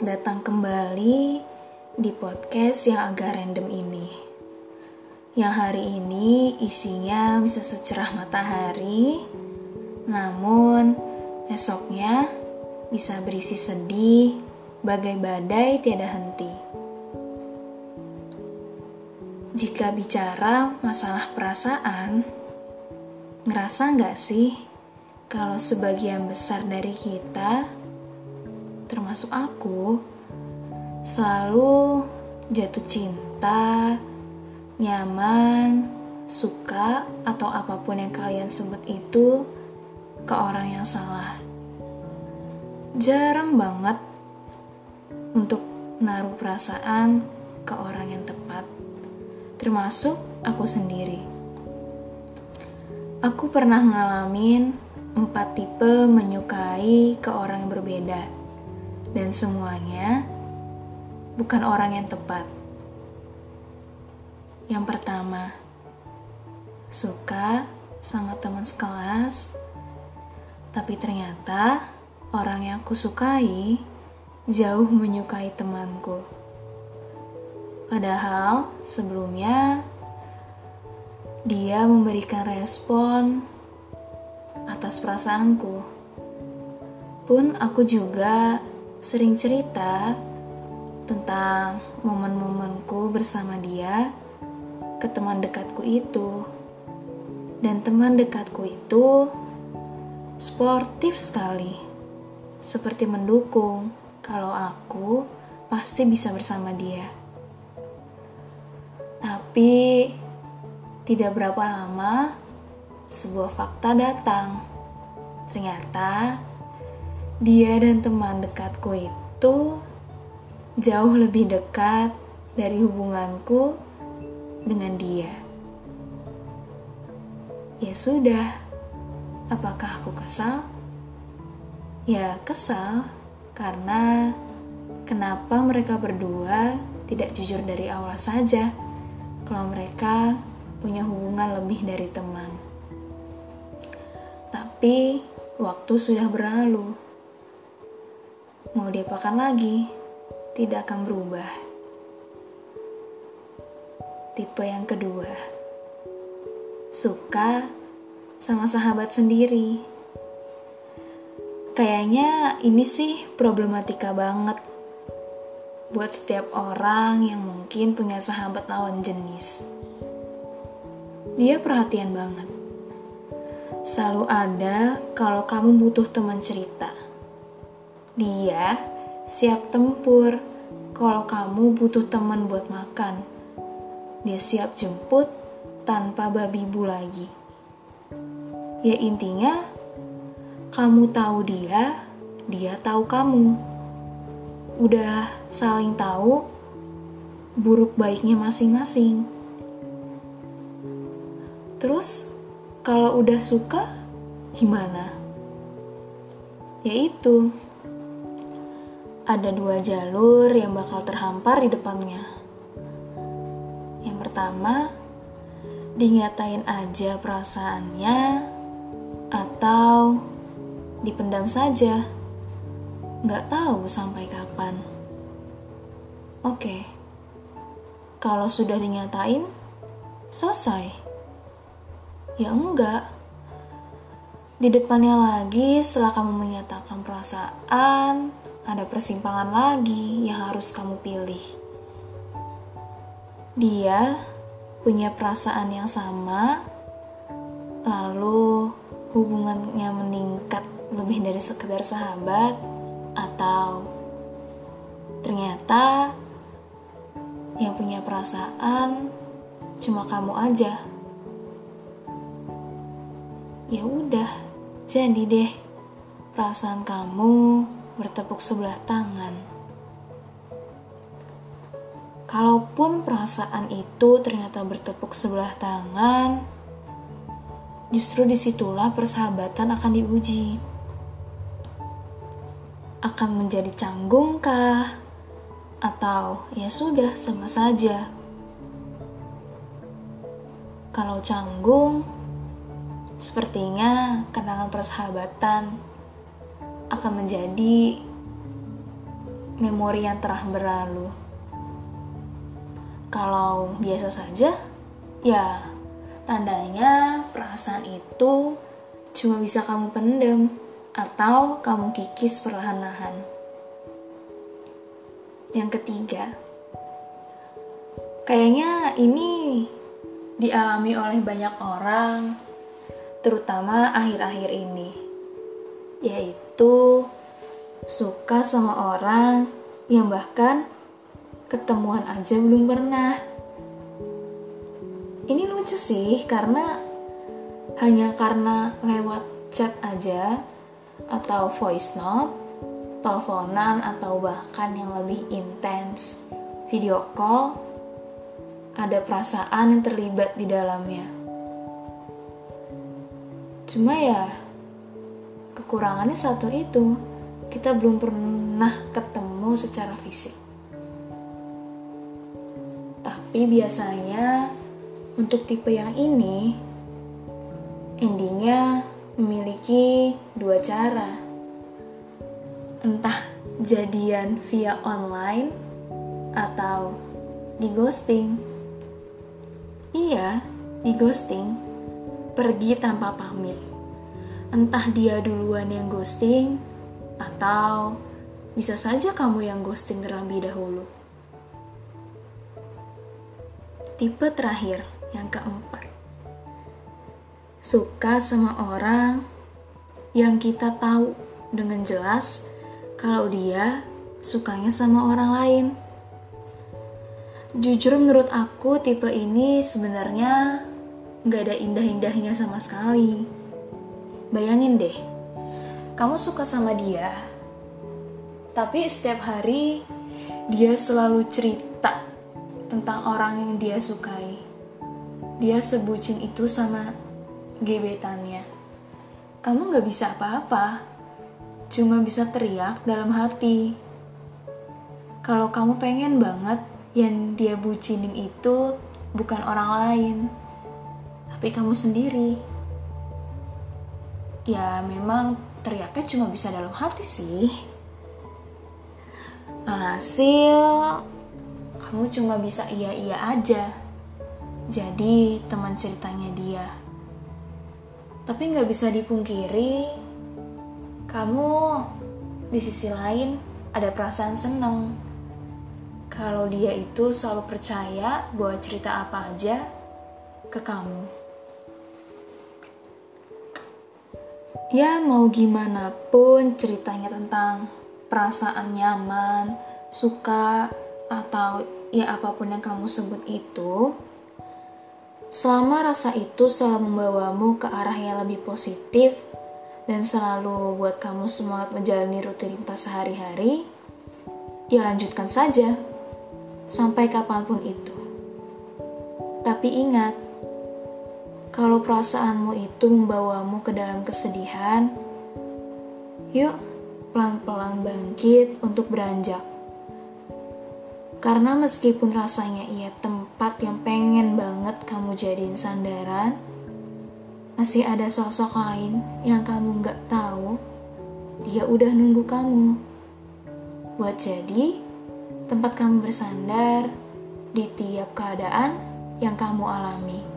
Selamat datang kembali di podcast yang agak random ini. Yang hari ini isinya bisa secerah matahari, namun esoknya bisa berisi sedih, bagai badai tiada henti. Jika bicara masalah perasaan, ngerasa nggak sih kalau sebagian besar dari kita termasuk aku, selalu jatuh cinta, nyaman, suka, atau apa pun yang kalian sebut itu ke orang yang salah. Jarang banget untuk naruh perasaan ke orang yang tepat, termasuk aku sendiri. Aku pernah ngalamin empat tipe menyukai ke orang yang berbeda dan semuanya bukan orang yang tepat. Yang pertama, suka sama teman sekelas, tapi ternyata orang yang aku sukai jauh menyukai temanku. Padahal sebelumnya dia memberikan respon atas perasaanku. Pun aku juga sering cerita tentang momen-momenku bersama dia ke teman dekatku itu. Dan teman dekatku itu sportif sekali. Seperti mendukung kalau aku pasti bisa bersama dia. Tapi tidak berapa lama sebuah fakta datang. Ternyata dia dan teman dekatku itu jauh lebih dekat dari hubunganku dengan dia. Ya sudah, apakah aku kesal? Ya kesal, karena kenapa mereka berdua tidak jujur dari awal saja kalau mereka punya hubungan lebih dari teman. Tapi waktu sudah berlalu mau diapakan lagi, tidak akan berubah. Tipe yang kedua, suka sama sahabat sendiri. Kayaknya ini sih problematika banget buat setiap orang yang mungkin punya sahabat lawan jenis. Dia perhatian banget. Selalu ada kalau kamu butuh teman cerita dia siap tempur kalau kamu butuh teman buat makan. Dia siap jemput tanpa babi bu lagi. Ya intinya, kamu tahu dia, dia tahu kamu. Udah saling tahu buruk baiknya masing-masing. Terus, kalau udah suka, gimana? Yaitu, ada dua jalur yang bakal terhampar di depannya. Yang pertama, dinyatain aja perasaannya atau dipendam saja. Nggak tahu sampai kapan. Oke, kalau sudah dinyatain, selesai. Ya enggak. Di depannya lagi setelah kamu menyatakan perasaan, ada persimpangan lagi yang harus kamu pilih. Dia punya perasaan yang sama, lalu hubungannya meningkat lebih dari sekedar sahabat, atau ternyata yang punya perasaan cuma kamu aja. Ya udah, jadi deh perasaan kamu bertepuk sebelah tangan. Kalaupun perasaan itu ternyata bertepuk sebelah tangan, justru di situlah persahabatan akan diuji. Akan menjadi canggung kah? Atau ya sudah sama saja. Kalau canggung, sepertinya kenangan persahabatan akan menjadi memori yang telah berlalu. Kalau biasa saja, ya tandanya perasaan itu cuma bisa kamu pendem atau kamu kikis perlahan-lahan. Yang ketiga, kayaknya ini dialami oleh banyak orang, terutama akhir-akhir ini, yaitu suka sama orang yang bahkan ketemuan aja belum pernah. Ini lucu sih karena hanya karena lewat chat aja atau voice note, teleponan atau bahkan yang lebih intens, video call, ada perasaan yang terlibat di dalamnya. Cuma ya, kekurangannya satu itu, kita belum pernah ketemu secara fisik. Tapi biasanya untuk tipe yang ini, endingnya memiliki dua cara. Entah jadian via online atau di ghosting. Iya, di ghosting. Pergi tanpa pamit. Entah dia duluan yang ghosting atau bisa saja kamu yang ghosting terlebih dahulu. Tipe terakhir, yang keempat suka sama orang yang kita tahu dengan jelas kalau dia sukanya sama orang lain. Jujur menurut aku tipe ini sebenarnya nggak ada indah-indahnya sama sekali. Bayangin deh, kamu suka sama dia, tapi setiap hari dia selalu cerita tentang orang yang dia sukai. Dia sebucin itu sama gebetannya. Kamu gak bisa apa-apa, cuma bisa teriak dalam hati. Kalau kamu pengen banget yang dia bucinin itu bukan orang lain, tapi kamu sendiri. Ya memang teriaknya cuma bisa dalam hati sih. Alhasil, kamu cuma bisa iya-iya aja. Jadi teman ceritanya dia. Tapi nggak bisa dipungkiri, kamu di sisi lain ada perasaan seneng. Kalau dia itu selalu percaya bahwa cerita apa aja ke kamu. Ya mau gimana pun ceritanya tentang perasaan nyaman, suka, atau ya apa pun yang kamu sebut itu, Selama rasa itu selalu membawamu ke arah yang lebih positif dan selalu buat kamu semangat menjalani rutinitas sehari-hari, ya lanjutkan saja sampai kapan pun itu. Tapi ingat, kalau perasaanmu itu membawamu ke dalam kesedihan, yuk pelan-pelan bangkit untuk beranjak. Karena meskipun rasanya ia tempat yang pengen banget kamu jadiin sandaran, masih ada sosok lain yang kamu nggak tahu, dia udah nunggu kamu. Buat jadi tempat kamu bersandar di tiap keadaan yang kamu alami.